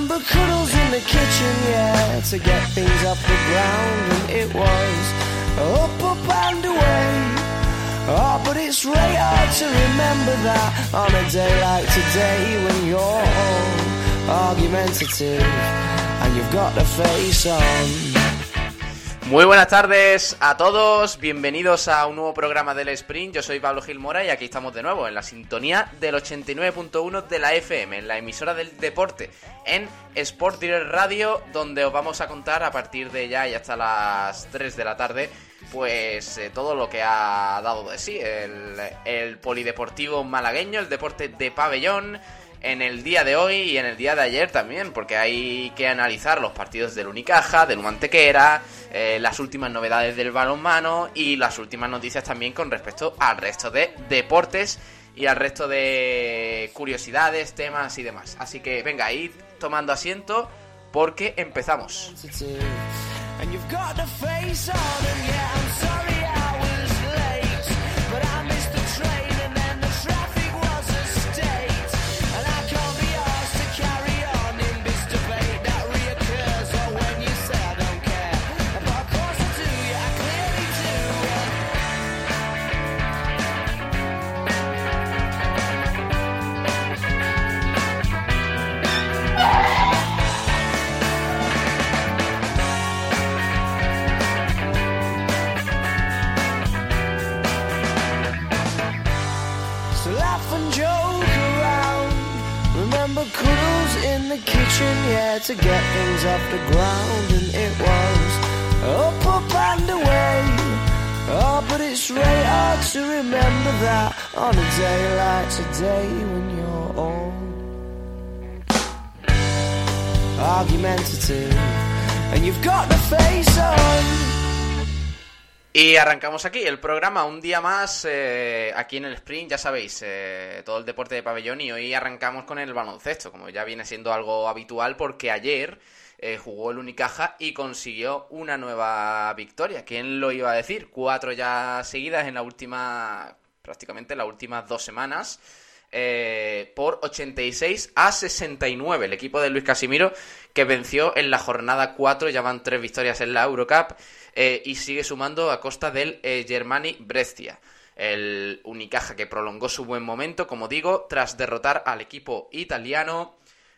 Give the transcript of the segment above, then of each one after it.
Remember cuddles in the kitchen, yeah, to get things off the ground, and it was up, up and away. Oh, but it's really hard to remember that on a day like today when you're argumentative and you've got a face on. Muy buenas tardes a todos, bienvenidos a un nuevo programa del Sprint. Yo soy Pablo Gilmora y aquí estamos de nuevo en la sintonía del 89.1 de la FM, en la emisora del deporte, en Sport Direct Radio, donde os vamos a contar a partir de ya y hasta las 3 de la tarde, pues eh, todo lo que ha dado de sí el polideportivo malagueño, el deporte de pabellón en el día de hoy y en el día de ayer también, porque hay que analizar los partidos del Unicaja, del Mantequera, eh, las últimas novedades del balonmano y las últimas noticias también con respecto al resto de deportes y al resto de curiosidades, temas y demás. Así que venga, id tomando asiento porque empezamos. The kitchen, yeah, to get things off the ground. And it was up, up and away. Oh, but it's really hard to remember that on a day like today when you're all argumentative. And you've got the face on. Y arrancamos aquí el programa, un día más eh, aquí en el Sprint, ya sabéis, eh, todo el deporte de pabellón y hoy arrancamos con el baloncesto, como ya viene siendo algo habitual porque ayer eh, jugó el Unicaja y consiguió una nueva victoria. ¿Quién lo iba a decir? Cuatro ya seguidas en la última, prácticamente las últimas dos semanas. Eh, por 86 a 69. El equipo de Luis Casimiro que venció en la jornada 4, ya van tres victorias en la Eurocup eh, y sigue sumando a costa del eh, Germani Brescia. El Unicaja que prolongó su buen momento, como digo, tras derrotar al equipo italiano,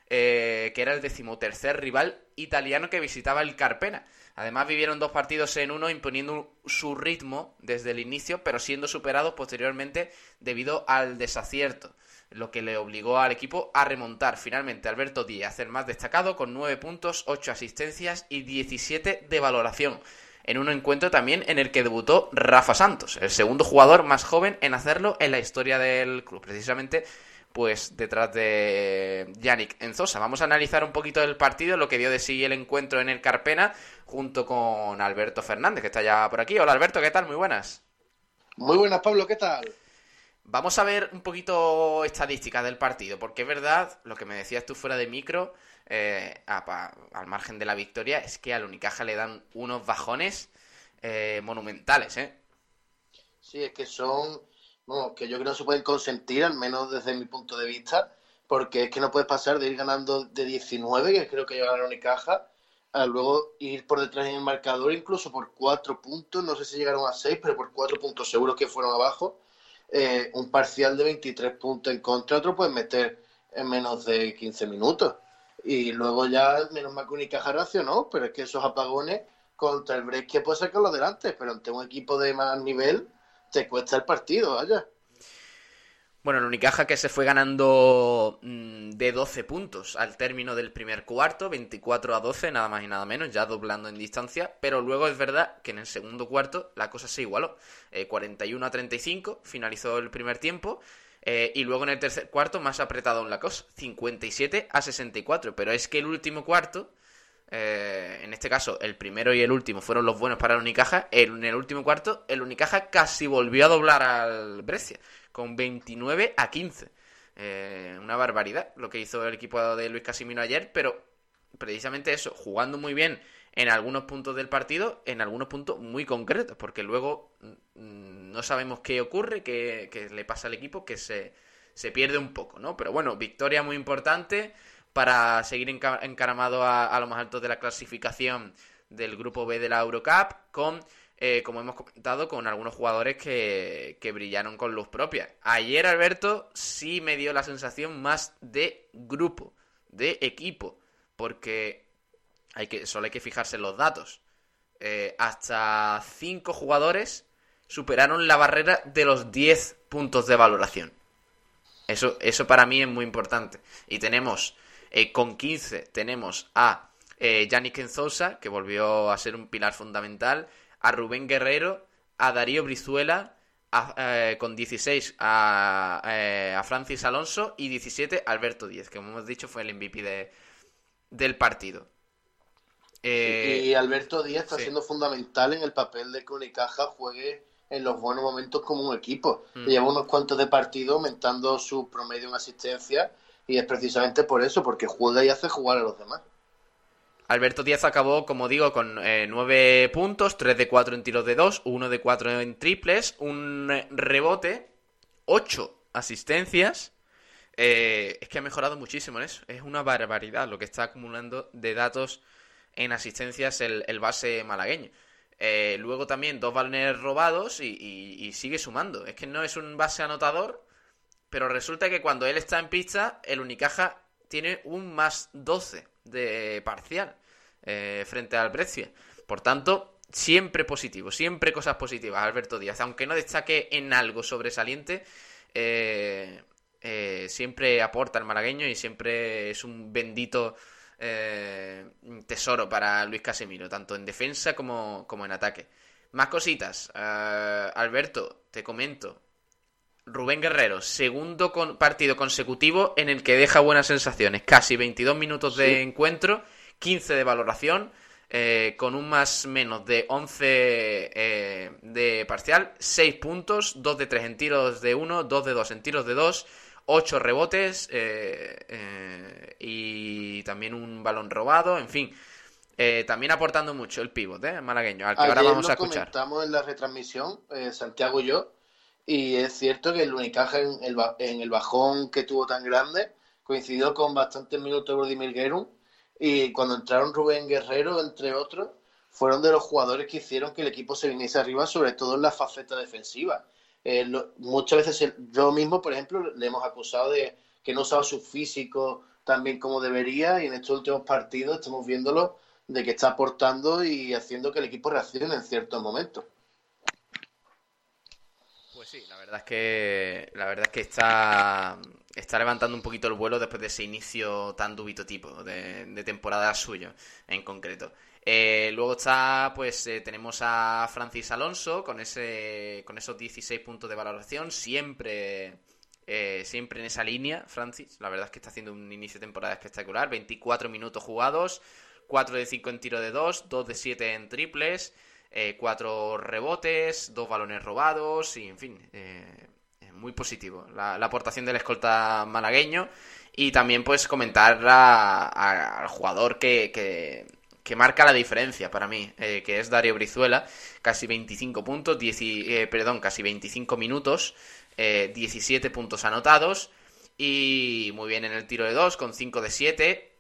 eh, que era el decimotercer rival italiano que visitaba el Carpena. Además vivieron dos partidos en uno imponiendo su ritmo desde el inicio, pero siendo superados posteriormente debido al desacierto, lo que le obligó al equipo a remontar. Finalmente Alberto Díaz, el más destacado, con 9 puntos, 8 asistencias y 17 de valoración. En un encuentro también en el que debutó Rafa Santos, el segundo jugador más joven en hacerlo en la historia del club. Precisamente pues detrás de Yannick Enzosa. Vamos a analizar un poquito el partido, lo que dio de sí el encuentro en el Carpena, junto con Alberto Fernández, que está ya por aquí. Hola Alberto, ¿qué tal? Muy buenas. Muy buenas, Pablo, ¿qué tal? Vamos a ver un poquito estadísticas del partido, porque es verdad, lo que me decías tú fuera de micro, eh, a- al margen de la victoria, es que al Unicaja le dan unos bajones eh, monumentales, ¿eh? Sí, es que son, bueno, que yo creo que no se pueden consentir, al menos desde mi punto de vista, porque es que no puedes pasar de ir ganando de 19, que creo que lleva la Unicaja, a luego ir por detrás en el marcador, incluso por 4 puntos, no sé si llegaron a 6, pero por 4 puntos seguro que fueron abajo. Eh, un parcial de 23 puntos en contra, otro puedes meter en menos de 15 minutos. Y luego ya, menos mal que Unicaja reaccionó, pero es que esos apagones contra el Brescia puede sacarlo adelante, pero ante un equipo de más nivel te cuesta el partido, vaya. Bueno, el Unicaja que se fue ganando mm, de 12 puntos al término del primer cuarto, 24 a 12, nada más y nada menos, ya doblando en distancia, pero luego es verdad que en el segundo cuarto la cosa se igualó. Eh, 41 a 35, finalizó el primer tiempo, eh, y luego en el tercer cuarto más apretado aún la cosa, 57 a 64, pero es que el último cuarto, eh, en este caso el primero y el último fueron los buenos para el Unicaja, en el último cuarto el Unicaja casi volvió a doblar al Brescia con 29 a 15. Eh, una barbaridad lo que hizo el equipo de Luis Casimiro ayer, pero precisamente eso, jugando muy bien en algunos puntos del partido, en algunos puntos muy concretos, porque luego mm, no sabemos qué ocurre, qué, le pasa al equipo, que se, se, pierde un poco, ¿no? Pero bueno, victoria muy importante para seguir encaramado a, a lo más alto de la clasificación del grupo B de la Eurocup, con eh, como hemos comentado, con algunos jugadores que, que, brillaron con luz propia. Ayer, Alberto, sí me dio la sensación más de grupo, de equipo, porque hay que, solo hay que fijarse en los datos. Eh, hasta 5 jugadores superaron la barrera de los 10 puntos de valoración. Eso, eso para mí es muy importante. Y tenemos, eh, con 15, tenemos a eh, Yannick Enzosa, que volvió a ser un pilar fundamental a Rubén Guerrero, a Darío Brizuela, eh, con 16 eh, a, Francis Alonso y 17 a Alberto Díez, que como hemos dicho fue el MVP de, del partido. Eh, y Alberto Díez está siendo fundamental en el papel de que Unicaja juegue en los buenos momentos como un equipo. Mm. Lleva unos cuantos de partido aumentando su promedio en asistencia y es precisamente por eso, porque juega y hace jugar a los demás. Alberto Díaz acabó, como digo, con 9 eh, puntos, 3 de 4 en tiros de 2, 1 de 4 en triples, un rebote, 8 asistencias. Eh, es que ha mejorado muchísimo en eso. Es una barbaridad lo que está acumulando de datos en asistencias el, base malagueño. Eh, luego también dos balones robados y, sigue sumando. Es que no es un base anotador, pero resulta que cuando él está en pista, el Unicaja tiene un más 12 de parcial. Eh, frente al Brescia. Por tanto, siempre positivo, siempre cosas positivas, Alberto Díaz. Aunque no destaque en algo sobresaliente, eh, eh, siempre aporta el malagueño y siempre es un bendito tesoro para Luis Casemiro, tanto en defensa como, como en ataque. Más cositas. Alberto, te comento. Rubén Guerrero, segundo partido consecutivo en el que deja buenas sensaciones. Casi 22 minutos de encuentro 15 de valoración, eh, con un más menos de 11 eh, de parcial, 6 puntos, 2 de 3 en tiros de 1, 2 de 2 en tiros de 2, 8 rebotes eh, y también un balón robado, en fin. también aportando mucho el pivot, ¿eh? malagueño, al que ahora vamos a escuchar. comentamos en la retransmisión, Santiago y yo, y es cierto que el Unicaja en el, en el bajón que tuvo tan grande coincidió con bastantes minutos de Vladimir Guerrero y cuando entraron Rubén Guerrero, entre otros, fueron de los jugadores que hicieron que el equipo se viniese arriba, sobre todo en la faceta defensiva. Eh, muchas veces yo mismo, por ejemplo, le hemos acusado de que no usaba su físico tan bien como debería y en estos últimos partidos estamos viéndolo de que está aportando y haciendo que el equipo reaccione en ciertos momentos. Sí, la verdad es que la verdad es que está está levantando un poquito el vuelo después de ese inicio tan dubito tipo de, temporada suyo en concreto. Eh, luego está, pues eh, tenemos a Francis Alonso con ese con esos 16 puntos de valoración, siempre eh, siempre en esa línea, Francis. La verdad es que está haciendo un inicio de temporada espectacular, 24 minutos jugados, 4 de 5 en tiro de 2, 2 de 7 en triples, 4 rebotes, 2 balones robados y en fin, muy positivo la, aportación del escolta malagueño y también pues comentar al jugador que, que, marca la diferencia para mí, eh, que es Dario Brizuela, casi 25 puntos, eh, perdón, casi 25 minutos, 17 eh, puntos anotados y muy bien en el tiro de 2 con 5 de 7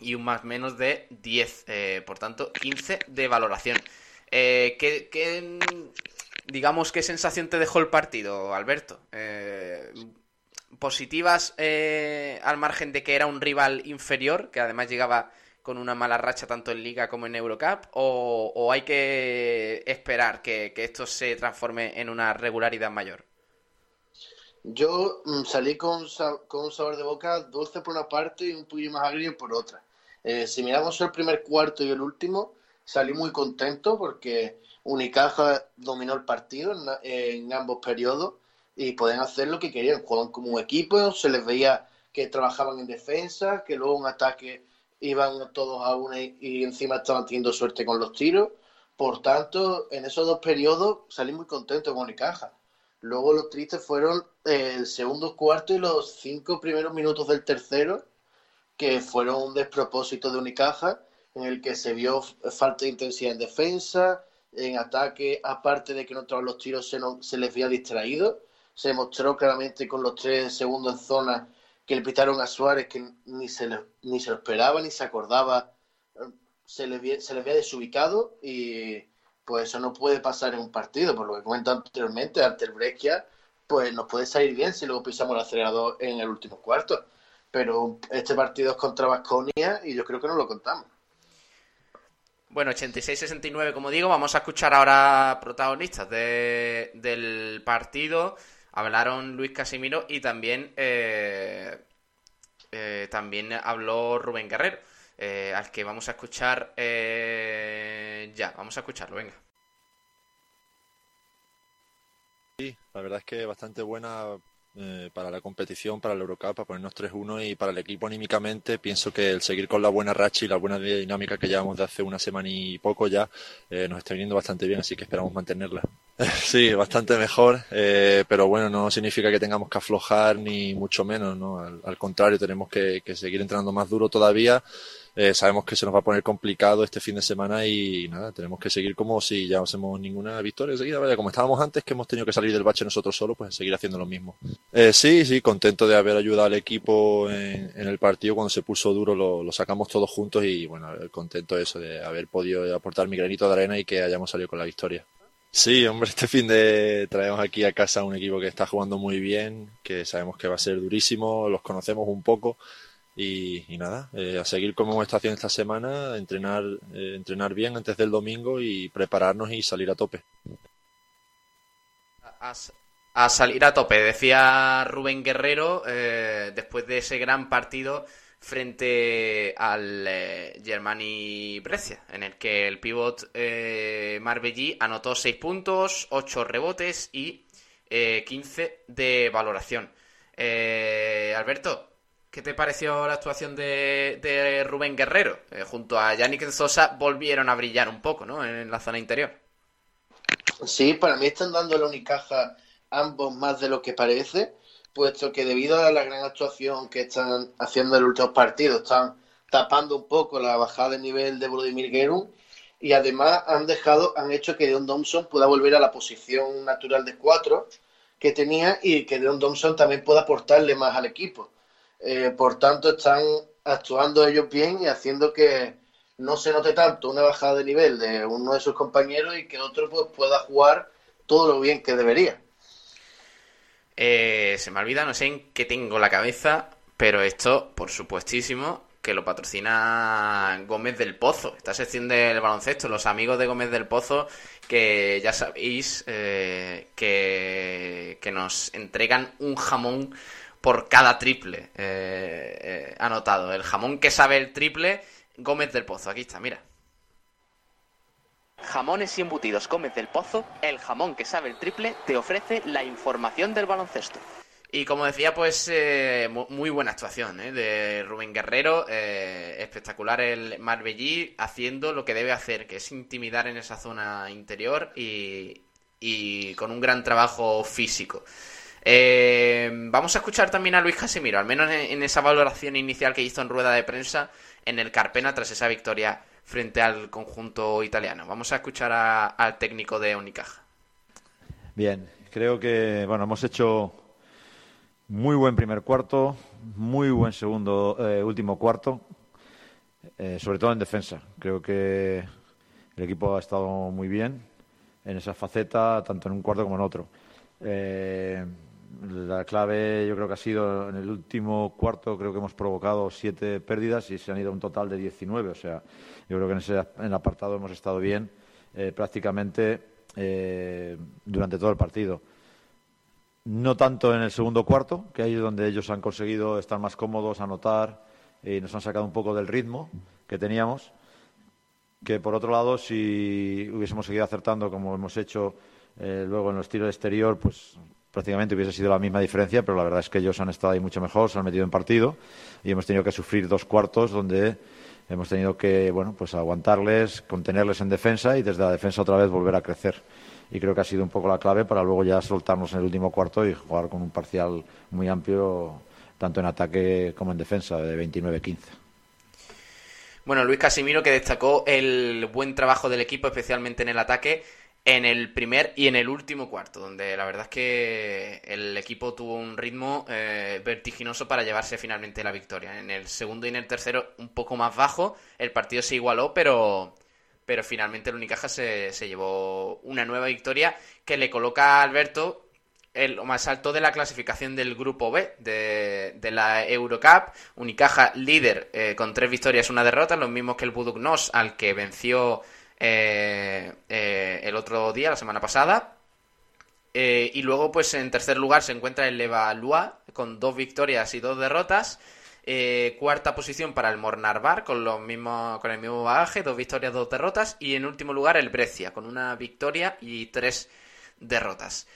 y un más menos de 10, por tanto 15 de valoración. ¿Qué, qué, digamos, ¿qué sensación te dejó el partido, Alberto? Eh, ¿Positivas eh, al margen de que era un rival inferior, que además llegaba con una mala racha tanto en Liga como en Eurocup? ¿O, hay que esperar que, esto se transforme en una regularidad mayor? Yo mm, salí con, un sabor de boca dulce por una parte y un poquito más agrio por otra. Eh, si miramos el primer cuarto y el último, salí muy contento porque Unicaja dominó el partido en, ambos periodos y pueden hacer lo que querían. Jugaban como un equipo, se les veía que trabajaban en defensa, que luego en ataque iban todos a una y, encima estaban teniendo suerte con los tiros. Por tanto, en esos dos periodos salí muy contento con Unicaja. Luego lo triste fueron eh, el segundo cuarto y los cinco primeros minutos del tercero, que fueron un despropósito de Unicaja, en el que se vio falta de intensidad en defensa, en ataque, aparte de que no los tiros se, se les había distraído. Se mostró claramente con los tres segundos en zona que le pitaron a Suárez que ni se, ni se lo esperaba, ni se acordaba, se le, se le había desubicado y pues eso no puede pasar en un partido, por lo que comento anteriormente, ante el Brescia, pues nos puede salir bien si luego pisamos el acelerador en el último cuarto, pero este partido es contra Vasconia y yo creo que no lo contamos. Bueno, 86-69, como digo, vamos a escuchar ahora protagonistas del partido. Hablaron Luis Casimiro y también, eh, eh, también habló Rubén Guerrero, eh, al que vamos a escuchar ya, vamos a escucharlo, venga. Sí, la verdad es que bastante buena eh, para la competición, para el Eurocup, para ponernos 3-1 y para el equipo anímicamente. Pienso que el seguir con la buena racha y la buena dinámica que llevamos de hace una semana y poco ya eh, nos está viniendo bastante bien, así que esperamos mantenerla. Sí, bastante mejor, eh, pero bueno, no significa que tengamos que aflojar ni mucho menos, ¿no? Al, contrario, tenemos que, que seguir entrenando más duro todavía eh, sabemos que se nos va a poner complicado este fin de semana y nada, tenemos que seguir como si ya no hacemos ninguna victoria seguida, vaya, como estábamos antes, que hemos tenido que salir del bache nosotros solos, pues seguir haciendo lo mismo. Eh, sí, sí, contento de haber ayudado al equipo en, el partido cuando se puso duro, lo, sacamos todos juntos y bueno, contento eso de haber podido aportar mi granito de arena y que hayamos salido con la victoria. Sí, hombre, este fin de traemos aquí a casa un equipo que está jugando muy bien, que sabemos que va a ser durísimo, los conocemos un poco y, nada, eh, a seguir como estado haciendo esta semana, entrenar, eh, entrenar bien antes del domingo y prepararnos y salir a tope. A, salir a tope, decía Rubén Guerrero eh, después de ese gran partido frente al Germany Brescia, en el que el pivot Marbellí anotó 6 puntos, 8 rebotes y 15 de valoración. Alberto, ¿Qué te pareció la actuación de, Rubén Guerrero? Eh, junto a Yannick Sosa volvieron a brillar un poco, ¿no? En la zona interior. Sí, para mí están dando la Unicaja ambos más de lo que parece, puesto que debido a la gran actuación que están haciendo en los últimos partidos, están tapando un poco la bajada de nivel de Vladimir Gerun y además han dejado, han hecho que Deon Thompson pueda volver a la posición natural de cuatro que tenía y que Deon Thompson también pueda aportarle más al equipo. Eh, por tanto, están actuando ellos bien y haciendo que no se note tanto una bajada de nivel de uno de sus compañeros y que otro pues, pueda jugar todo lo bien que debería. Eh, se me olvida, no sé en qué tengo la cabeza, pero esto, por supuestísimo, que lo patrocina Gómez del Pozo, esta sección del baloncesto, los amigos de Gómez del Pozo, que ya sabéis eh, que, que nos entregan un jamón por cada triple eh, eh, anotado. El jamón que sabe el triple, Gómez del Pozo. Aquí está, mira. Jamones y embutidos Gómez del Pozo, el jamón que sabe el triple, te ofrece la información del baloncesto. Y como decía, pues eh, muy buena actuación de Rubén Guerrero. espectacular el Marbellí haciendo lo que debe hacer, que es intimidar en esa zona interior y, y con un gran trabajo físico. Eh, vamos a escuchar también a Luis Casimiro, al menos en, esa valoración inicial que hizo en rueda de prensa en el Carpena tras esa victoria frente al conjunto italiano. Vamos a escuchar al técnico de Unicaja. Bien, creo que bueno hemos hecho muy buen primer cuarto, muy buen segundo eh, último cuarto, eh, sobre todo en defensa. Creo que el equipo ha estado muy bien en esa faceta, tanto en un cuarto como en otro. Eh, la clave yo creo que ha sido en el último cuarto, creo que hemos provocado siete pérdidas y se han ido un total de 19. O sea, yo creo que en ese en el apartado hemos estado bien eh, prácticamente eh, durante todo el partido. No tanto en el segundo cuarto, que ahí es donde ellos han conseguido estar más cómodos, anotar y nos han sacado un poco del ritmo que teníamos. Que por otro lado, si hubiésemos seguido acertando como hemos hecho eh, luego en los tiros exterior, pues prácticamente hubiese sido la misma diferencia, pero la verdad es que ellos han estado ahí mucho mejor, se han metido en partido y hemos tenido que sufrir dos cuartos donde hemos tenido que bueno pues aguantarles, contenerles en defensa y desde la defensa otra vez volver a crecer. y creo que ha sido un poco la clave para luego ya soltarnos en el último cuarto y jugar con un parcial muy amplio, tanto en ataque como en defensa, de 29-15. Bueno, Luis Casimiro que destacó el buen trabajo del equipo, especialmente en el ataque, en el primer y en el último cuarto, donde la verdad es que el equipo tuvo un ritmo eh, vertiginoso para llevarse finalmente la victoria. En el segundo y en el tercero un poco más bajo, el partido se igualó, pero, pero finalmente el Unicaja se, se llevó una nueva victoria que le coloca a Alberto el más alto de la clasificación del grupo B de, de la Eurocup. Unicaja líder eh, con tres victorias, una derrota, los mismos que el Buduknos, al que venció eh, eh, el otro día, la semana pasada. Eh, y luego, pues en tercer lugar se encuentra el Levallois con dos victorias y dos derrotas. Cuarta posición para el Mornarvar con los con el mismo bagaje, dos victorias, dos derrotas. Y en último lugar el Brescia con una victoria y tres derrotas.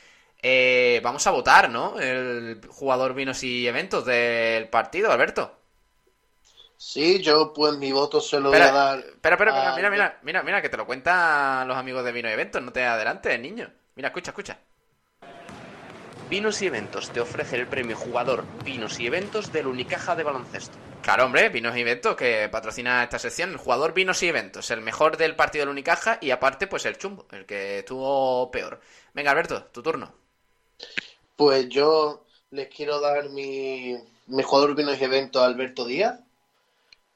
Vamos a votar, ¿no? El jugador vinos y eventos del partido, Alberto. Sí, yo pues mi voto se lo Espera, voy a dar. espera, espera, espera, a- mira, mira, mira, mira, que te lo cuentan los amigos de Vino y Eventos, no te adelantes, niño. Mira, escucha, escucha. Vinos y Eventos te ofrece el premio jugador Vinos y Eventos del Unicaja de baloncesto. Claro, hombre, Vinos y Eventos, que patrocina esta sección, el jugador Vinos y Eventos, el mejor del partido del Unicaja y aparte, pues el chumbo, el que estuvo peor. Venga, Alberto, tu turno. Pues yo les quiero dar mi, mi jugador vinos y evento a Alberto Díaz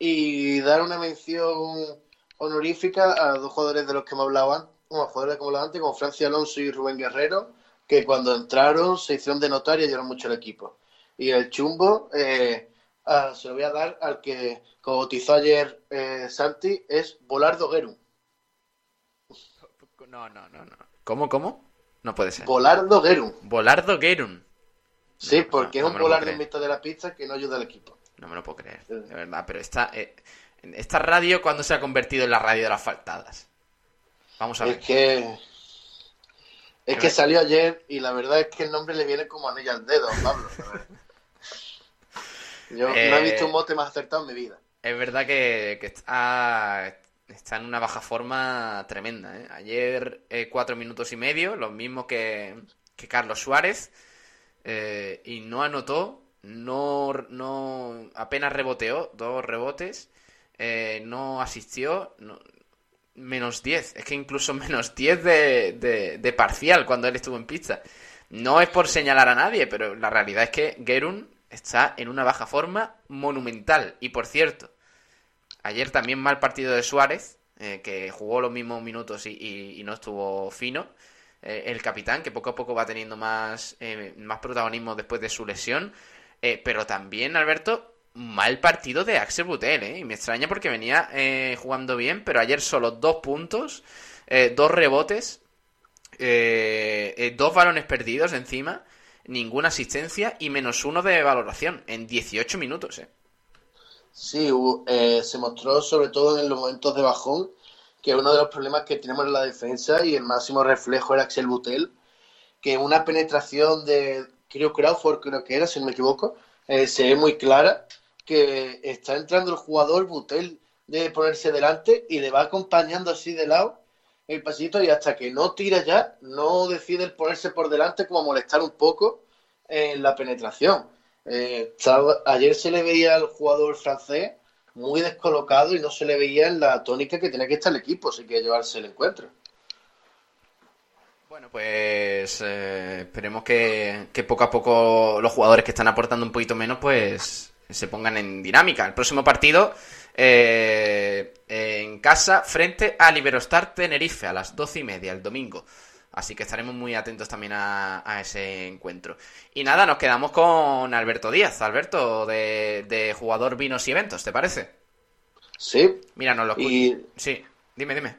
y dar una mención honorífica a dos jugadores de los que me hablaban, bueno, jugadores como antes, como Francia Alonso y Rubén Guerrero, que cuando entraron se hicieron de notar y ayudaron mucho al equipo. Y el chumbo eh, ah, se lo voy a dar al que, como bautizó ayer eh, Santi, es Volardo Guerun. No, no, no, no. ¿Cómo, cómo? No puede ser. Volardo Guerun. Volardo Gerun. Sí, porque no, no es un volardo en mitad de la pista que no ayuda al equipo. No me lo puedo creer, de verdad. Pero esta, eh, esta radio, ¿cuándo se ha convertido en la radio de las faltadas? Vamos a ver. Es que. Es que salió ayer y la verdad es que el nombre le viene como anillo al dedo, Pablo. Yo no he Eh, visto un mote más acertado en mi vida. Es verdad que, que está, está en una baja forma tremenda. ¿eh? Ayer eh, cuatro minutos y medio, lo mismo que, que Carlos Suárez, y no anotó, no, no apenas reboteó, dos rebotes, eh, no asistió, no- menos 10. Es que incluso menos 10 de, de, parcial cuando él estuvo en pista. No es por señalar a nadie, pero la realidad es que Gerun está en una baja forma monumental. Y por cierto, ayer también mal partido de Suárez, eh, que jugó los mismos minutos y, y- no estuvo fino. Eh, el capitán, que poco a poco va teniendo más, más protagonismo después de su lesión. Eh, pero también, Alberto, mal partido de Axel Butel, ¿eh? Y me extraña porque venía eh, jugando bien, pero ayer solo dos puntos, eh, dos rebotes, dos balones perdidos encima, ninguna asistencia y menos uno de valoración en 18 minutos, ¿eh? Sí, se mostró sobre todo en los momentos de bajón que uno de los problemas que tenemos en la defensa y el máximo reflejo era Axel Butel, que una penetración de, creo Crawford, creo que era, si no me equivoco, eh, se ve muy clara que está entrando el jugador Butel de ponerse delante y le va acompañando así de lado el pasito y hasta que no tira ya, no decide el ponerse por delante como molestar un poco en la penetración. Eh, ayer se le veía al jugador francés muy descolocado y no se le veía en la tónica que tenía que estar el equipo, así que llevarse el encuentro. Bueno, pues eh, esperemos que, que poco a poco los jugadores que están aportando un poquito menos, pues se pongan en dinámica. El próximo partido eh, en casa frente a Liberostar Tenerife a las doce y media el domingo. Así que estaremos muy atentos también a, a ese encuentro. Y nada, nos quedamos con Alberto Díaz. Alberto, de, de jugador vinos y eventos, ¿te parece? Sí, Mira, nos lo y Sí, dime, dime.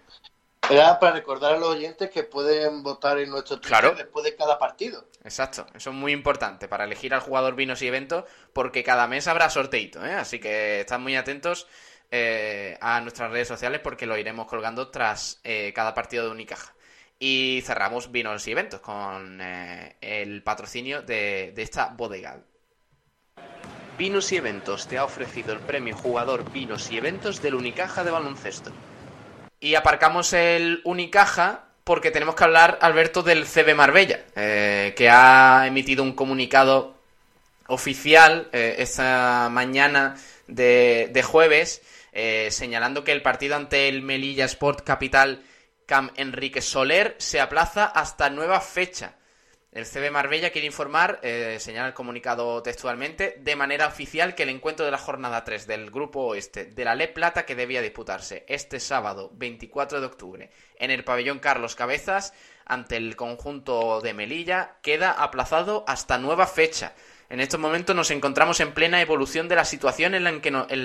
Era para recordar a los oyentes que pueden votar en nuestro Twitter Claro. después de cada partido. Exacto, eso es muy importante para elegir al jugador vinos y eventos porque cada mes habrá sorteito, ¿eh? así que estad muy atentos eh, a nuestras redes sociales porque lo iremos colgando tras eh, cada partido de Unicaja. Y cerramos vinos y eventos con eh, el patrocinio de, de esta bodega. Vinos y Eventos te ha ofrecido el premio jugador Vinos y Eventos del Unicaja de baloncesto. Y aparcamos el Unicaja porque tenemos que hablar, Alberto, del CB Marbella, eh, que ha emitido un comunicado oficial eh, esta mañana de, jueves, eh, señalando que el partido ante el Melilla Sport Capital Cam Enrique Soler se aplaza hasta nueva fecha. El CB Marbella quiere informar, eh, señala el comunicado textualmente, de manera oficial que el encuentro de la jornada 3 del Grupo Oeste de la Le Plata que debía disputarse este sábado 24 de octubre en el pabellón Carlos Cabezas ante el conjunto de Melilla queda aplazado hasta nueva fecha. En estos momentos nos encontramos en plena evolución de la situación en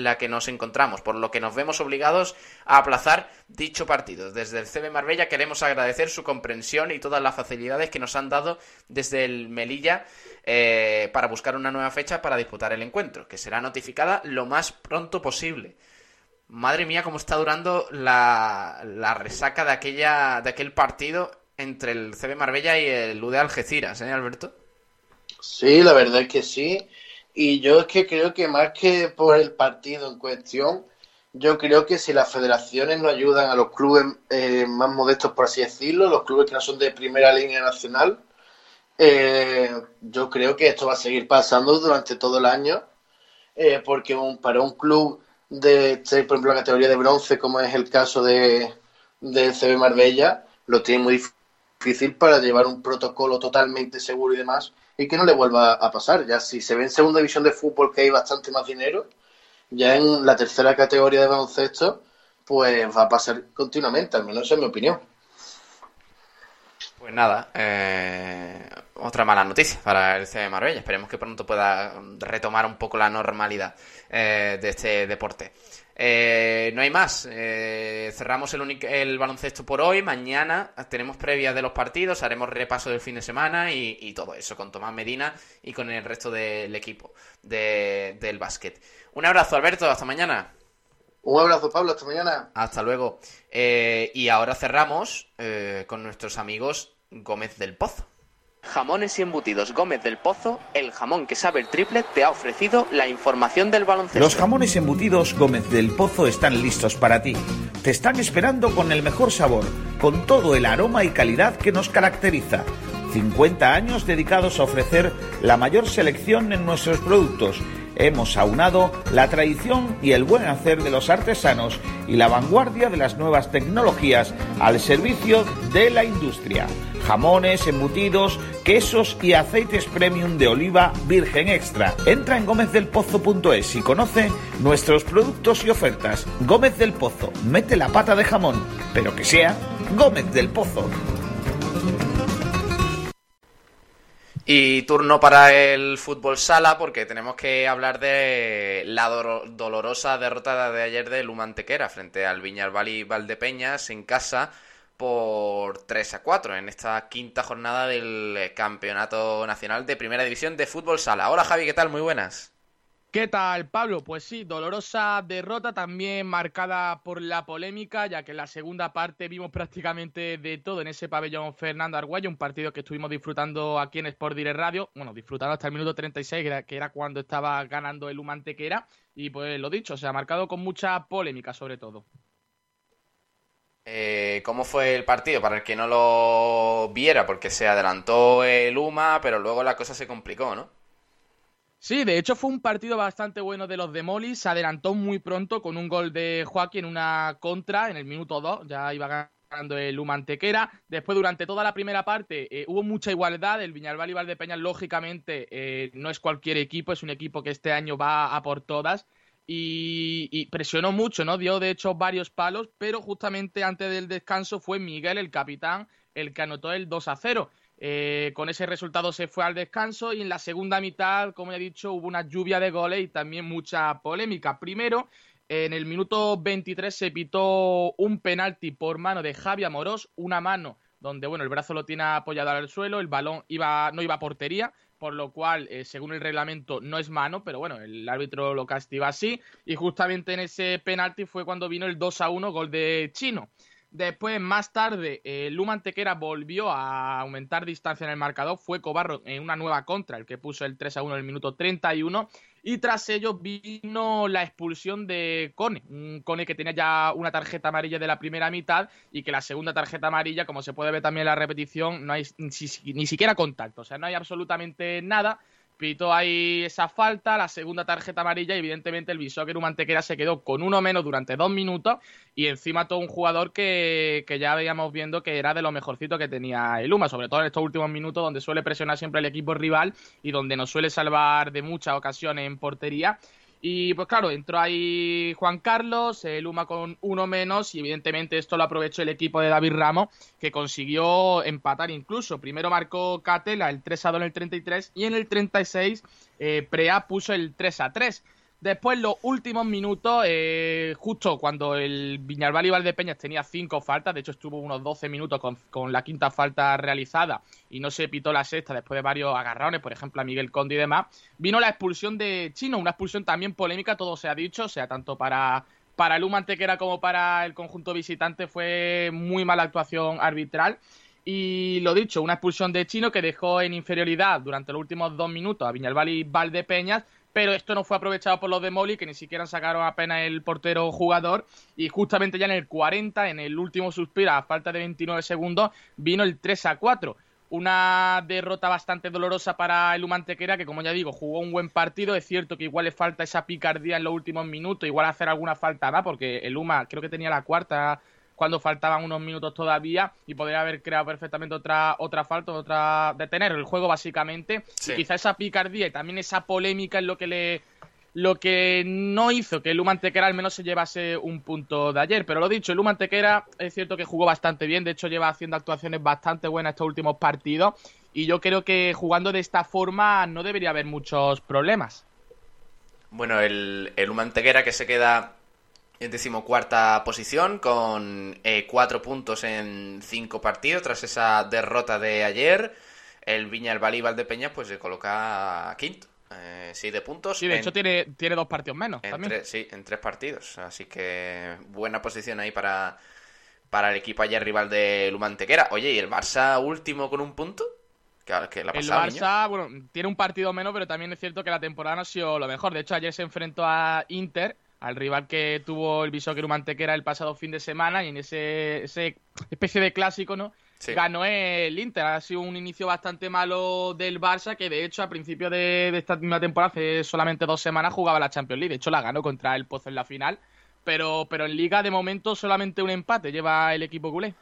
la, que nos encontramos, por lo que nos vemos obligados a aplazar dicho partido. Desde el CB Marbella queremos agradecer su comprensión y todas las facilidades que nos han dado desde el Melilla eh, para buscar una nueva fecha para disputar el encuentro, que será notificada lo más pronto posible. Madre mía, cómo está durando la, la resaca de, aquella, de aquel partido entre el CB Marbella y el UD Algeciras, ¿eh, Alberto? Sí, la verdad es que sí. Y yo es que creo que más que por el partido en cuestión, yo creo que si las federaciones no ayudan a los clubes eh, más modestos, por así decirlo, los clubes que no son de primera línea nacional, eh, yo creo que esto va a seguir pasando durante todo el año, eh, porque para un club de, por ejemplo, la categoría de bronce, como es el caso de, de CB Marbella, lo tiene muy difícil para llevar un protocolo totalmente seguro y demás, y que no le vuelva a pasar. Ya si se ve en segunda división de fútbol que hay bastante más dinero, ya en la tercera categoría de baloncesto, pues va a pasar continuamente, al menos esa es mi opinión. Pues nada, eh, otra mala noticia para el CB Marbella. Esperemos que pronto pueda retomar un poco la normalidad eh, de este deporte. Eh, no hay más. Eh, cerramos el, el, baloncesto por hoy. Mañana tenemos previas de los partidos, haremos repaso del fin de semana y, todo eso con Tomás Medina y con el resto del equipo del básquet. Un abrazo, Alberto. Hasta mañana. Un abrazo, Pablo. Hasta mañana. Hasta luego. Eh, y ahora cerramos con nuestros amigos Gómez del Pozo. Jamones y embutidos Gómez del Pozo, el jamón que sabe el triple, te ha ofrecido la información del baloncesto. Los jamones embutidos Gómez del Pozo están listos para ti. Te están esperando con el mejor sabor, con todo el aroma y calidad que nos caracteriza. 50 años dedicados a ofrecer la mayor selección en nuestros productos hemos aunado la tradición y el buen hacer de los artesanos y la vanguardia de las nuevas tecnologías al servicio de la industria. Jamones, embutidos, quesos y aceites premium de oliva virgen extra. Entra en gómezdelpozo.es y conoce nuestros productos y ofertas. Gómez del Pozo, mete la pata de jamón, pero que sea Gómez del Pozo. Y turno para el fútbol sala porque tenemos que hablar de la dolorosa derrota de ayer de Lumantequera frente al Viñalbal y Valdepeñas en casa por 3 a 4 en esta quinta jornada del Campeonato Nacional de Primera División de Fútbol Sala. Hola Javi, ¿qué tal? Muy buenas. ¿Qué tal, Pablo? Pues sí, dolorosa derrota también marcada por la polémica, ya que en la segunda parte vimos prácticamente de todo en ese pabellón Fernando Arguello, un partido que estuvimos disfrutando aquí en Sport Direct Radio, bueno, disfrutando hasta el minuto 36, que era, que era cuando estaba ganando el Humantequera, y pues lo dicho, se ha marcado con mucha polémica sobre todo. Eh, ¿Cómo fue el partido? Para el que no lo viera, porque se adelantó el UMA, pero luego la cosa se complicó, ¿no? Sí, de hecho fue un partido bastante bueno de los de Moli. Se adelantó muy pronto con un gol de Joaquín en una contra en el minuto 2. Ya iba ganando el Humantequera. Después, durante toda la primera parte, eh, hubo mucha igualdad. El Viñalbal y Valdepeña, lógicamente, eh, no es cualquier equipo, es un equipo que este año va a por todas. Y, y, presionó mucho, ¿no? Dio de hecho varios palos, pero justamente antes del descanso fue Miguel, el capitán, el que anotó el 2 a 0. Eh, con ese resultado se fue al descanso y en la segunda mitad, como he dicho, hubo una lluvia de goles y también mucha polémica. Primero, en el minuto 23 se pitó un penalti por mano de Javi Amorós, una mano donde bueno, el brazo lo tiene apoyado al suelo, el balón iba, no iba a portería, por lo cual, eh, según el reglamento, no es mano, pero bueno, el árbitro lo castiga así, y justamente en ese penalti fue cuando vino el 2 a 1 gol de Chino. Después, más tarde, eh, Luma Tequera volvió a aumentar distancia en el marcador. Fue Cobarro en una nueva contra, el que puso el 3 a 1 en el minuto 31. Y tras ello vino la expulsión de Cone, un Cone que tenía ya una tarjeta amarilla de la primera mitad y que la segunda tarjeta amarilla, como se puede ver también en la repetición, no hay ni siquiera contacto, o sea, no hay absolutamente nada pitó ahí esa falta, la segunda tarjeta amarilla y evidentemente el Bishoker Mantequera se quedó con uno menos durante dos minutos y encima todo un jugador que, que, ya veíamos viendo que era de lo mejorcito que tenía el Uma, sobre todo en estos últimos minutos donde suele presionar siempre el equipo rival y donde nos suele salvar de muchas ocasiones en portería y pues claro, entró ahí Juan Carlos, el Luma con uno menos y evidentemente esto lo aprovechó el equipo de David Ramos que consiguió empatar incluso. Primero marcó Catela el 3 a 2 en el 33 y en el 36 eh, Prea puso el 3 a 3. Después, los últimos minutos, eh, justo cuando el Viñalbal y Valdepeñas tenía cinco faltas, de hecho estuvo unos 12 minutos con, la quinta falta realizada y no se pitó la sexta después de varios agarrones, por ejemplo a Miguel Conde y demás, vino la expulsión de Chino, una expulsión también polémica, todo se ha dicho, o sea, tanto para, para el Antequera como para el conjunto visitante fue muy mala actuación arbitral. Y lo dicho, una expulsión de Chino que dejó en inferioridad durante los últimos dos minutos a Viñalbal y Valdepeñas pero esto no fue aprovechado por los de Moli, que ni siquiera sacaron apenas el portero jugador, y justamente ya en el 40, en el último suspiro, a falta de 29 segundos, vino el 3 a 4. Una derrota bastante dolorosa para el Humantequera, que como ya digo, jugó un buen partido. Es cierto que igual le falta esa picardía en los últimos minutos, igual hacer alguna falta más, porque el Uma creo que tenía la cuarta cuando faltaban unos minutos todavía y podría haber creado perfectamente otra, otra falta, otra detener el juego básicamente. Y quizá esa picardía y también esa polémica es lo que le lo que no hizo que el Humantequera al menos se llevase un punto de ayer. Pero lo dicho, el Humantequera es cierto que jugó bastante bien, de hecho lleva haciendo actuaciones bastante buenas estos últimos partidos y yo creo que jugando de esta forma no debería haber muchos problemas. Bueno, el, el Humantequera que se queda en decimocuarta posición con eh, cuatro puntos en cinco partidos tras esa derrota de ayer. El Viña el de Peña pues se coloca quinto. Eh, sí, de puntos. Sí, de hecho tiene, tiene dos partidos menos. también. sí, en tres partidos. Así que buena posición ahí para, para el equipo ayer rival de Lumantequera. Oye, ¿y el Barça último con un punto? Que, la el Barça, bueno, tiene un partido menos, pero también es cierto que la temporada no ha sido lo mejor. De hecho, ayer se enfrentó a Inter al rival que tuvo el Bishoker Mantequera el pasado fin de semana y en ese, ese especie de clásico, ¿no? Ganó el Inter. Ha sido un inicio bastante malo del Barça, que de hecho a principio de, esta misma temporada, hace solamente dos semanas, jugaba la Champions League. De hecho, la ganó contra el Pozo en la final. Pero, pero en Liga, de momento, solamente un empate lleva el equipo culé.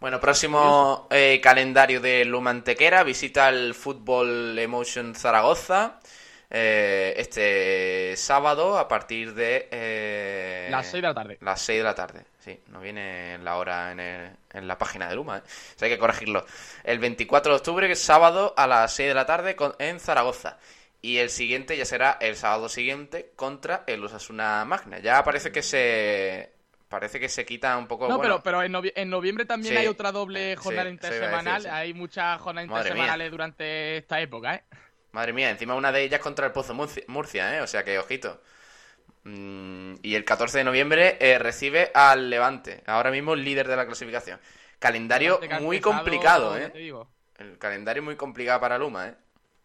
Bueno, próximo eh, calendario de Lumantequera. Visita el Fútbol Emotion Zaragoza. Eh, este sábado a partir de... Eh, las 6 de la tarde. Las 6 de la tarde, sí. No viene la hora en, en la página de Luma, ¿eh? hay que corregirlo. El 24 de octubre, que es sábado, a las 6 de la tarde en Zaragoza. Y el siguiente ya será el sábado siguiente contra el Osasuna Magna. Ya parece que se parece que se quita un poco. No, pero, pero en, noviembre también hay otra doble jornada intersemanal. Hay muchas jornadas intersemanales durante esta época, ¿eh? Madre mía, encima una de ellas contra el Pozo Murcia, ¿eh? O sea que, ojito. Mm, y el 14 de noviembre eh, recibe al Levante, ahora mismo líder de la clasificación. Calendario muy complicado, ¿eh? El calendario muy complicado para Luma, ¿eh?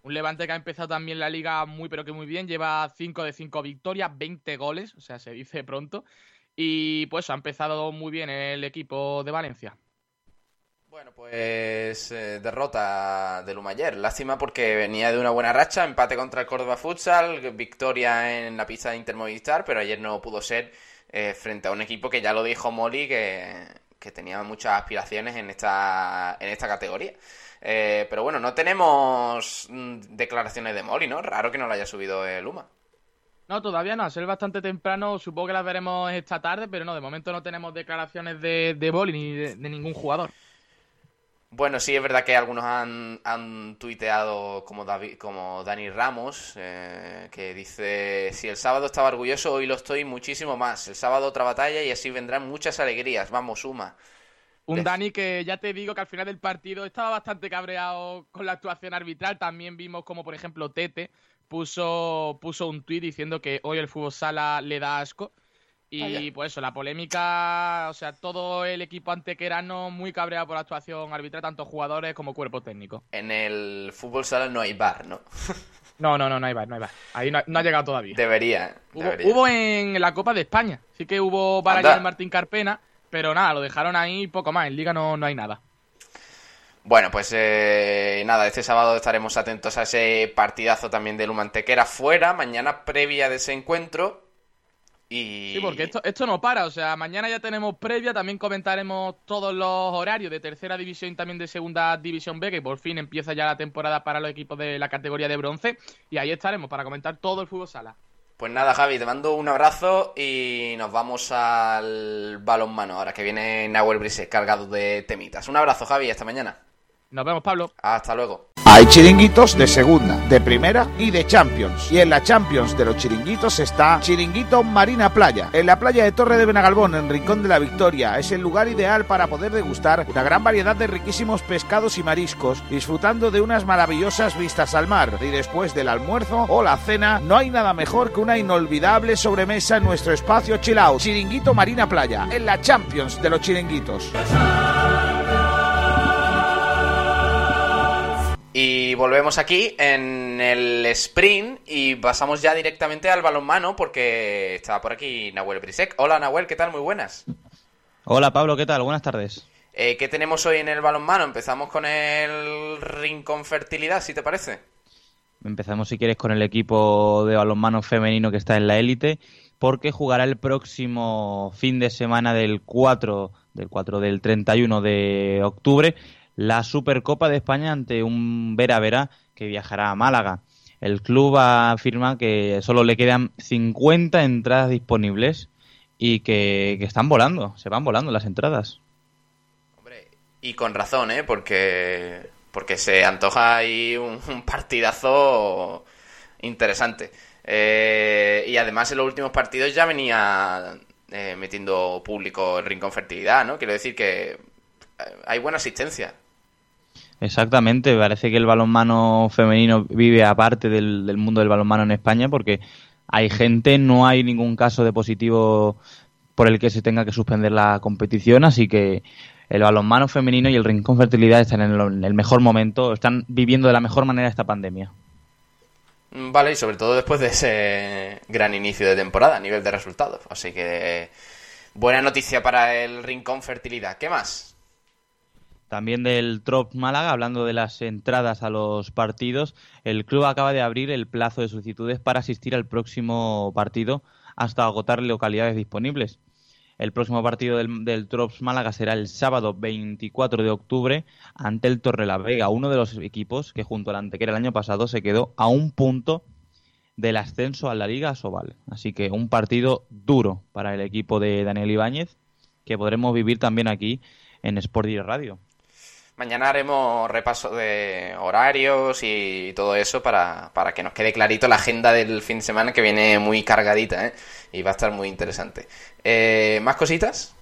Un Levante que ha empezado también la liga muy pero que muy bien, lleva 5 de 5 victorias, 20 goles, o sea, se dice pronto. Y pues ha empezado muy bien el equipo de Valencia. Bueno, pues eh, derrota de Lumayer. Lástima porque venía de una buena racha, empate contra el Córdoba Futsal, victoria en la pista de Intermovistar, pero ayer no pudo ser eh, frente a un equipo que ya lo dijo Molly que, tenía muchas aspiraciones en esta, en esta categoría. Eh, pero bueno, no tenemos mm, declaraciones de Molly, ¿no? Raro que no lo haya subido Luma. No, todavía no, a ser bastante temprano, supongo que las veremos esta tarde, pero no, de momento no tenemos declaraciones de, de Molly ni de ningún jugador. Bueno, sí es verdad que algunos han, han tuiteado como, David, como Dani Ramos, eh, que dice, si el sábado estaba orgulloso, hoy lo estoy muchísimo más. El sábado otra batalla y así vendrán muchas alegrías. Vamos, suma. Un Dani que ya te digo que al final del partido estaba bastante cabreado con la actuación arbitral. También vimos como, por ejemplo, Tete puso, puso un tuit diciendo que hoy el fútbol sala le da asco. Y pues eso, la polémica, o sea, todo el equipo antequerano muy cabreado por la actuación arbitral, tanto jugadores como cuerpo técnico. En el fútbol sala no hay bar, ¿no? No, no, no, no hay bar, no hay bar. Ahí no, no ha llegado todavía. Debería, Hubo, debería. hubo en la Copa de España. Sí que hubo para Anda. allá Martín Carpena, pero nada, lo dejaron ahí poco más. En Liga no, no hay nada. Bueno, pues eh, nada, este sábado estaremos atentos a ese partidazo también del Humantequera fuera, mañana previa de ese encuentro. Y... Sí, porque esto, esto no para. O sea, mañana ya tenemos previa. También comentaremos todos los horarios de tercera división y también de segunda división B, que por fin empieza ya la temporada para los equipos de la categoría de bronce. Y ahí estaremos para comentar todo el fútbol sala. Pues nada, Javi, te mando un abrazo y nos vamos al balonmano ahora que viene Nahuel Brises cargado de temitas. Un abrazo, Javi, hasta mañana. Nos vemos, Pablo. Hasta luego. Hay chiringuitos de segunda, de primera y de Champions. Y en la Champions de los chiringuitos está Chiringuito Marina Playa. En la playa de Torre de Benagalbón, en Rincón de la Victoria, es el lugar ideal para poder degustar una gran variedad de riquísimos pescados y mariscos, disfrutando de unas maravillosas vistas al mar. Y después del almuerzo o la cena, no hay nada mejor que una inolvidable sobremesa en nuestro espacio chill out. Chiringuito Marina Playa, en la Champions de los chiringuitos. Y volvemos aquí en el sprint y pasamos ya directamente al balonmano porque estaba por aquí Nahuel Brisek. Hola Nahuel, ¿qué tal? Muy buenas. Hola Pablo, ¿qué tal? Buenas tardes. Eh, ¿Qué tenemos hoy en el balonmano? Empezamos con el Rincón Fertilidad, si te parece. Empezamos si quieres con el equipo de balonmano femenino que está en la élite porque jugará el próximo fin de semana del 4 del 4 del 31 de octubre la Supercopa de España ante un Vera Vera que viajará a Málaga. El club afirma que solo le quedan 50 entradas disponibles y que, están volando, se van volando las entradas. Y con razón, ¿eh? Porque, porque se antoja ahí un, partidazo interesante. Eh, y además en los últimos partidos ya venía eh, metiendo público el Rincón Fertilidad, ¿no? Quiero decir que hay buena asistencia. Exactamente, parece que el balonmano femenino vive aparte del, mundo del balonmano en España porque hay gente, no hay ningún caso de positivo por el que se tenga que suspender la competición, así que el balonmano femenino y el Rincón Fertilidad están en, lo- en el mejor momento, están viviendo de la mejor manera esta pandemia. Vale, y sobre todo después de ese gran inicio de temporada a nivel de resultados. Así que buena noticia para el Rincón Fertilidad. ¿Qué más? También del Trop Málaga, hablando de las entradas a los partidos, el club acaba de abrir el plazo de solicitudes para asistir al próximo partido hasta agotar localidades disponibles. El próximo partido del, Trops Málaga será el sábado 24 de octubre ante el Torrelavega, uno de los equipos que junto al Antequera el año pasado se quedó a un punto del ascenso a la Liga Sobal. Así que un partido duro para el equipo de Daniel Ibáñez que podremos vivir también aquí en Sport Radio. Mañana haremos repaso de horarios y todo eso para, para que nos quede clarito la agenda del fin de semana que viene muy cargadita, ¿eh? Y va a estar muy interesante. Eh, ¿Más cositas?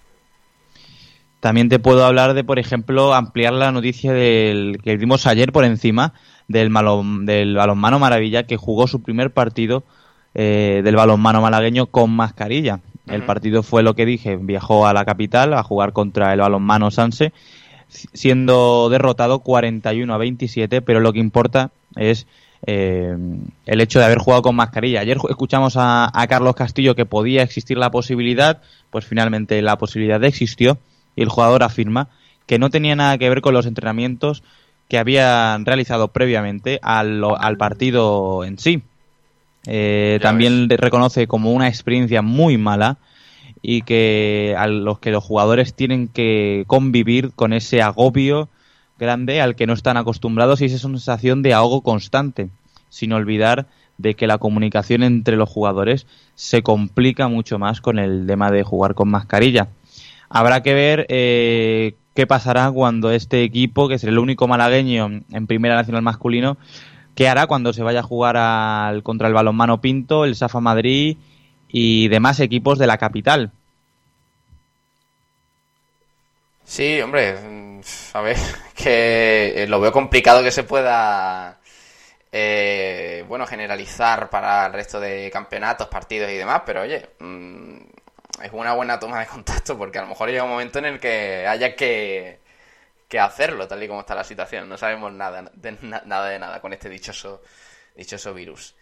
También te puedo hablar de, por ejemplo, ampliar la noticia del que dimos ayer por encima del, malom- del balonmano Maravilla que jugó su primer partido eh, del balonmano malagueño con mascarilla. El partido fue lo que dije, viajó a la capital a jugar contra el balonmano Sanse, siendo derrotado 41 a 27, pero lo que importa es eh, el hecho de haber jugado con mascarilla. Ayer escuchamos a, a Carlos Castillo que podía existir la posibilidad, pues finalmente la posibilidad existió y el jugador afirma que no tenía nada que ver con los entrenamientos que habían realizado previamente al, al partido en sí. Eh, también reconoce como una experiencia muy mala y que a los que los jugadores tienen que convivir con ese agobio grande al que no están acostumbrados y esa sensación de ahogo constante, sin olvidar de que la comunicación entre los jugadores se complica mucho más con el tema de jugar con mascarilla. Habrá que ver eh, qué pasará cuando este equipo, que es el único malagueño en Primera Nacional masculino, qué hará cuando se vaya a jugar al, contra el balonmano Pinto, el Safa Madrid y demás equipos de la capital. Sí, hombre, mm, a ver, que eh, lo veo complicado que se pueda, eh, bueno, generalizar para el resto de campeonatos, partidos y demás, pero oye, mm, es una buena toma de contacto porque a lo mejor llega un momento en el que haya que, que hacerlo, tal y como está la situación. No sabemos nada de, na- nada de nada con este dichoso Dichoso virus.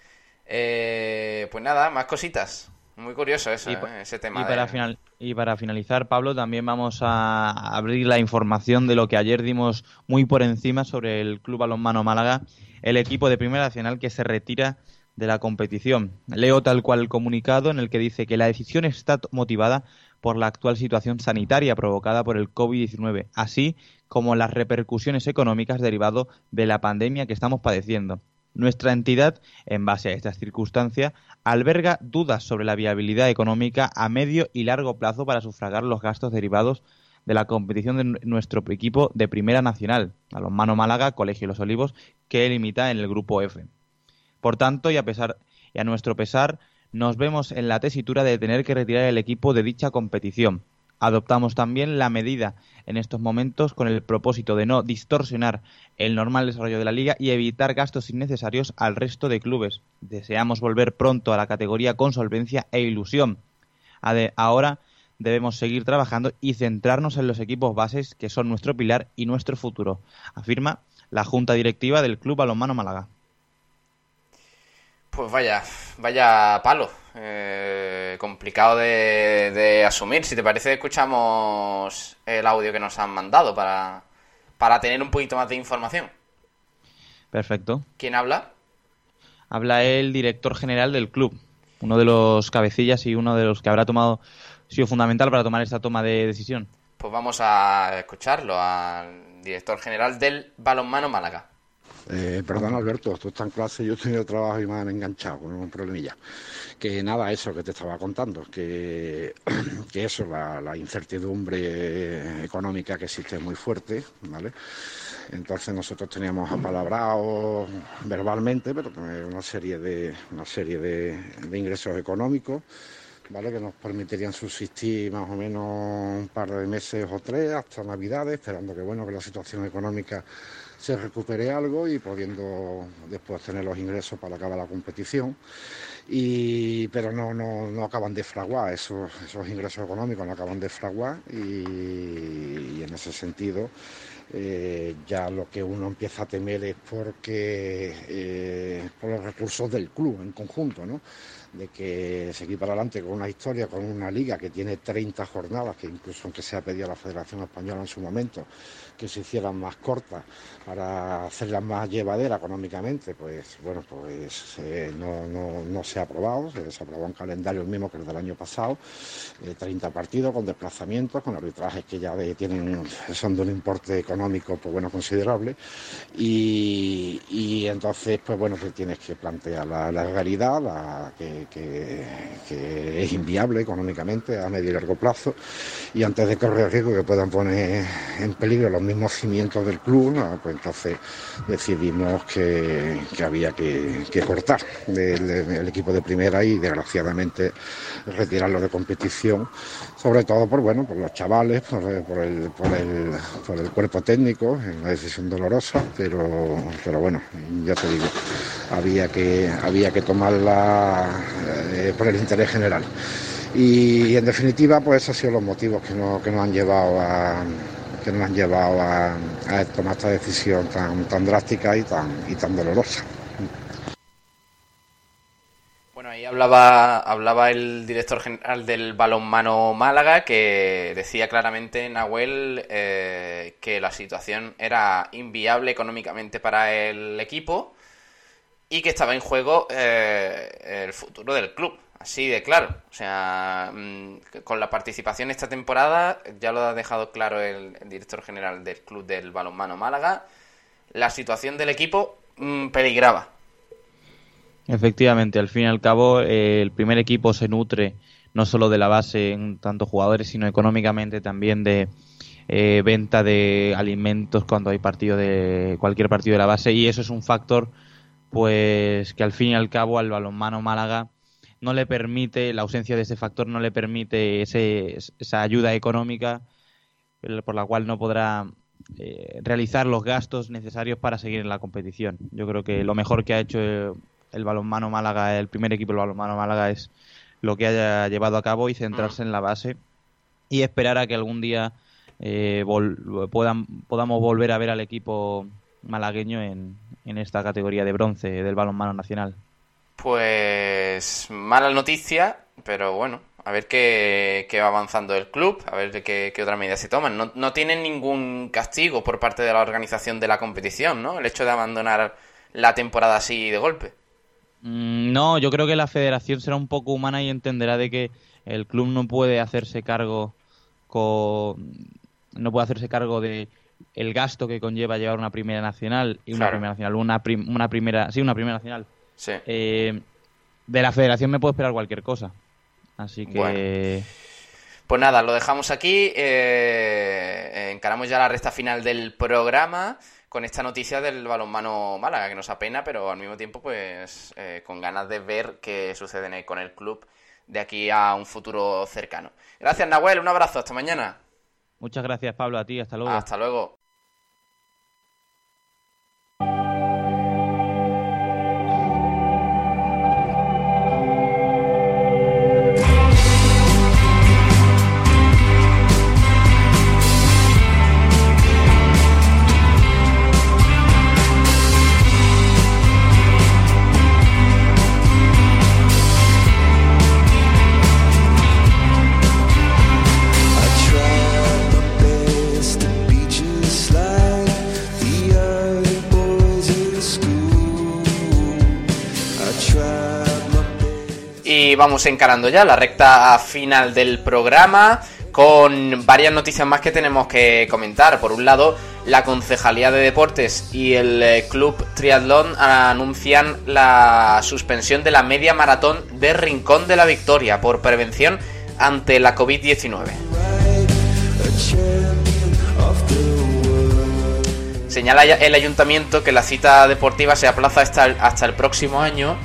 Eh, pues nada, más cositas. Muy curioso eso, Y eh, ese tema. Y para, final, y para finalizar, Pablo, también vamos a abrir la información de lo que ayer dimos muy por encima sobre el Club Balonmano Málaga, el equipo de Primera Nacional que se retira de la competición. Leo tal cual el comunicado en el que dice que la decisión está motivada por la actual situación sanitaria provocada por el COVID-19, así como las repercusiones económicas derivado de la pandemia que estamos padeciendo. Nuestra entidad, en base a estas circunstancias, alberga dudas sobre la viabilidad económica a medio y largo plazo para sufragar los gastos derivados de la competición de nu- nuestro equipo de Primera Nacional, a los Mano Málaga, Colegio Los Olivos, que limita en el grupo F. Por tanto, y a pesar y a nuestro pesar, nos vemos en la tesitura de tener que retirar el equipo de dicha competición. Adoptamos también la medida en estos momentos con el propósito de no distorsionar el normal desarrollo de la liga y evitar gastos innecesarios al resto de clubes. Deseamos volver pronto a la categoría con solvencia e ilusión. Ahora debemos seguir trabajando y centrarnos en los equipos bases que son nuestro pilar y nuestro futuro, afirma la Junta Directiva del Club Balonmano Málaga. Pues vaya, vaya palo. Eh, complicado de, de asumir. Si te parece, escuchamos el audio que nos han mandado para, para tener un poquito más de información. Perfecto. ¿Quién habla? Habla el director general del club, uno de los cabecillas y uno de los que habrá tomado sido fundamental para tomar esta toma de decisión. Pues vamos a escucharlo al director general del Balonmano Málaga. Eh, perdón, Alberto, tú estás en clase, yo estoy en el trabajo y me han enganchado con un problemilla. Que nada, eso que te estaba contando, que, que eso, la, incertidumbre económica que existe es muy fuerte, ¿vale? Entonces nosotros teníamos apalabrado verbalmente, pero una serie de, una serie de, de ingresos económicos, ¿vale? Que nos permitirían subsistir más o menos un par de meses o tres hasta Navidades, esperando que bueno que la situación económica se recupere algo y pudiendo después tener los ingresos para acabar la competición. Y, pero no, no, no acaban de fraguar, esos, esos ingresos económicos no acaban de fraguar y, en ese sentido eh, ya lo que uno empieza a temer es porque eh, por los recursos del club en conjunto, ¿no? de que seguir para adelante con una historia, con una liga que tiene 30 jornadas, que incluso aunque se ha pedido a la Federación Española en su momento que se hicieran más cortas para hacerlas más llevaderas económicamente, pues bueno, pues eh, no, no, no se ha aprobado, se, aprobó un calendario el mismo que el del año pasado, eh, 30 partidos con desplazamientos, con arbitrajes que ya tienen, son de un importe económico pues bueno considerable. Y, y entonces pues bueno pues tienes que plantear la, la realidad la, que, que- que es inviable económicamente a medio y largo plazo y antes de correr riesgo que puedan poner en peligro los mismos cimientos del club pues entonces decidimos que, había que, cortar del, del equipo de primera y desgraciadamente retirarlo de competición sobre todo por bueno por los chavales por, el, por, el, por el cuerpo técnico es una decisión dolorosa pero pero bueno ya te digo había que había que tomarla eh, por el interés general. Y en definitiva pues esos han sido los motivos que, no, que nos han llevado a que nos han llevado a, tomar esta decisión tan, tan drástica y tan, y tan dolorosa. Bueno, ahí hablaba, hablaba el director general del balonmano Málaga que decía claramente, Nahuel, eh, que la situación era inviable económicamente para el equipo y que estaba en juego eh, el futuro del club. Así de claro. O sea, mm, con la participación esta temporada, ya lo ha dejado claro el, director general del club del balonmano Málaga, la situación del equipo mm, peligraba. Efectivamente, al fin y al cabo, eh, el primer equipo se nutre no solo de la base en tanto jugadores, sino económicamente también de eh, venta de alimentos cuando hay partido de cualquier partido de la base y eso es un factor pues que al fin y al cabo al balonmano Málaga no le permite la ausencia de ese factor no le permite ese, esa ayuda económica por la cual no podrá eh, realizar los gastos necesarios para seguir en la competición. Yo creo que lo mejor que ha hecho eh, el balonmano Málaga, el primer equipo del balonmano Málaga es lo que haya llevado a cabo y centrarse en la base y esperar a que algún día eh, podamos volver a ver al equipo malagueño en, en esta categoría de bronce del balonmano nacional. Pues mala noticia, pero bueno, a ver qué, qué va avanzando el club, a ver qué, qué otras medidas se toman. No, no tienen ningún castigo por parte de la organización de la competición, ¿no? El hecho de abandonar la temporada así de golpe. Mm, No, yo creo que la federación será un poco humana y entenderá de que el club no puede hacerse cargo con no puede hacerse cargo de el gasto que conlleva llevar una primera nacional y una Claro. primera nacional, una, prim- una primera, sí, una primera nacional. Sí. Eh, de la federación me puedo esperar cualquier cosa. Así que Bueno. Pues nada, lo dejamos aquí. eh, encaramos ya la recta final del programa con esta noticia del balonmano Málaga, que nos apena, pero al mismo tiempo, pues, eh, con ganas de ver qué sucede con el club de aquí a un futuro cercano. Gracias, Nahuel. Un abrazo. Hasta mañana. muchas gracias Pablo a ti, hasta luego. Hasta luego. Vamos encarando ya la recta final del programa con varias noticias más que tenemos que comentar. Por un lado, la Concejalía de Deportes y el eh, Club Triatlón anuncian la suspensión de la media maratón de Rincón de la Victoria por prevención ante la COVID-19. Señala el ayuntamiento que la cita deportiva se aplaza hasta el, hasta el próximo año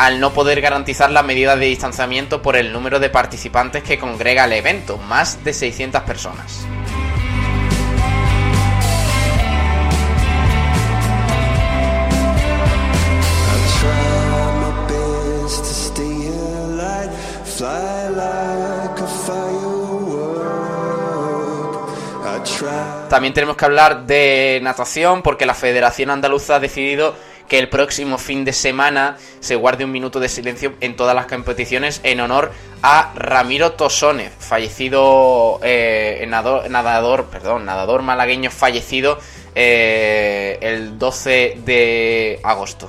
al no poder garantizar las medidas de distanciamiento por el número de participantes que congrega el evento, más de 600 personas. También tenemos que hablar de natación porque la Federación Andaluza ha decidido que el próximo fin de semana se guarde un minuto de silencio en todas las competiciones en honor a Ramiro Tosone, fallecido eh, nadador, nadador, malagueño fallecido eh, el 12 de agosto.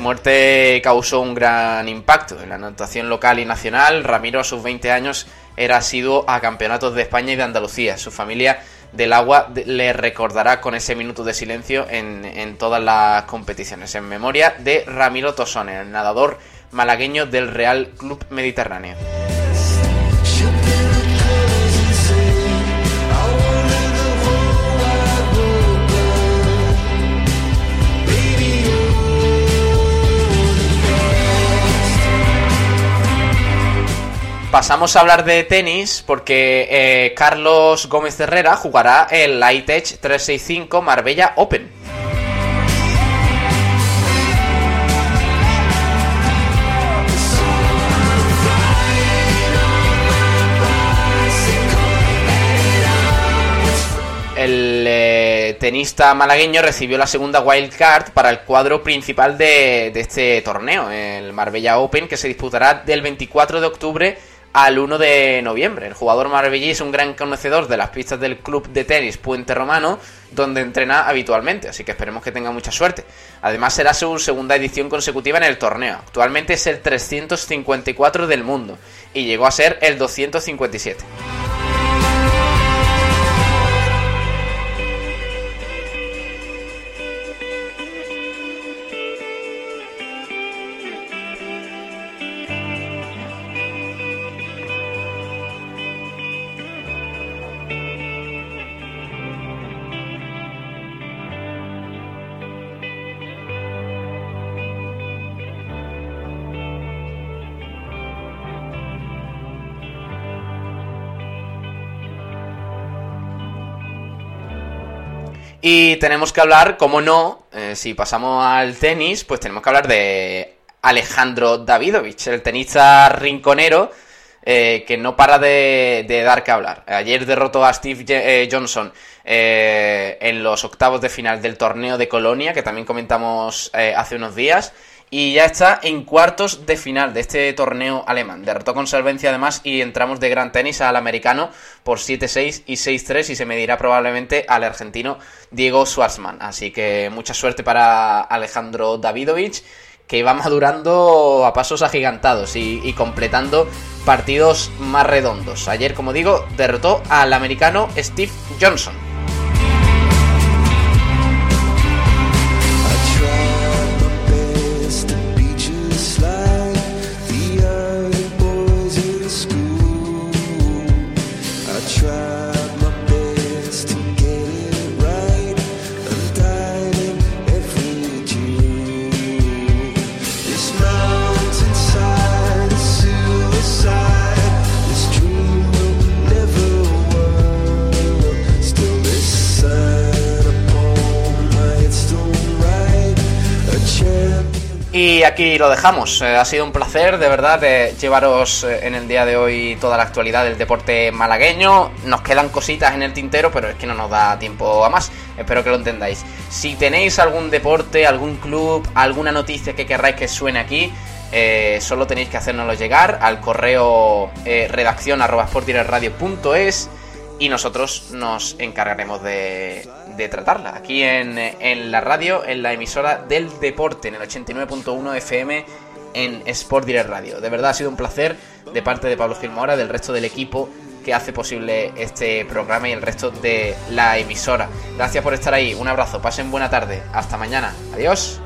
Su muerte causó un gran impacto en la natación local y nacional. Ramiro a sus 20 años era asiduo a campeonatos de España y de Andalucía. Su familia del agua le recordará con ese minuto de silencio en, en todas las competiciones. En memoria de Ramiro Tosone, el nadador malagueño del Real Club Mediterráneo. Pasamos a hablar de tenis porque eh, Carlos Gómez Herrera jugará el Lightech 365 Marbella Open. El eh, tenista malagueño recibió la segunda wild card para el cuadro principal de, de este torneo, el Marbella Open, que se disputará del 24 de octubre al 1 de noviembre. El jugador marbellí es un gran conocedor de las pistas del club de tenis Puente Romano, donde entrena habitualmente, así que esperemos que tenga mucha suerte. Además será su segunda edición consecutiva en el torneo. Actualmente es el 354 del mundo y llegó a ser el 257. Y tenemos que hablar, como no, eh, si pasamos al tenis, pues tenemos que hablar de Alejandro Davidovich, el tenista rinconero eh, que no para de, dar que hablar. Ayer derrotó a Steve eh, Johnson eh, en los octavos de final del torneo de Colonia, que también comentamos hace unos días. Y ya está en cuartos de final de este torneo alemán. Derrotó con solvencia además y entramos de gran tenis al americano por 7-6 y 6-3 y se medirá probablemente al argentino Diego Schwartzman. Así que mucha suerte para Alejandro Davidovich que va madurando a pasos agigantados y, y, completando partidos más redondos. Ayer, como digo, derrotó al americano Steve Johnson. Y aquí lo dejamos. Eh, ha sido un placer, de verdad, llevaros eh, en el día de hoy toda la actualidad del deporte malagueño. Nos quedan cositas en el tintero, pero es que no nos da tiempo a más. Espero que lo entendáis. Si tenéis algún deporte, algún club, alguna noticia que querráis que suene aquí, eh, solo tenéis que hacérnoslo llegar al correo eh, redacción sportdirectradio.es y nosotros nos encargaremos de, de tratarla aquí en, en, la radio, en la emisora del deporte, en el 89.1 FM en Sport Direct Radio. De verdad ha sido un placer de parte de Pablo Gilmora, del resto del equipo que hace posible este programa y el resto de la emisora. Gracias por estar ahí, un abrazo, pasen buena tarde, hasta mañana, adiós.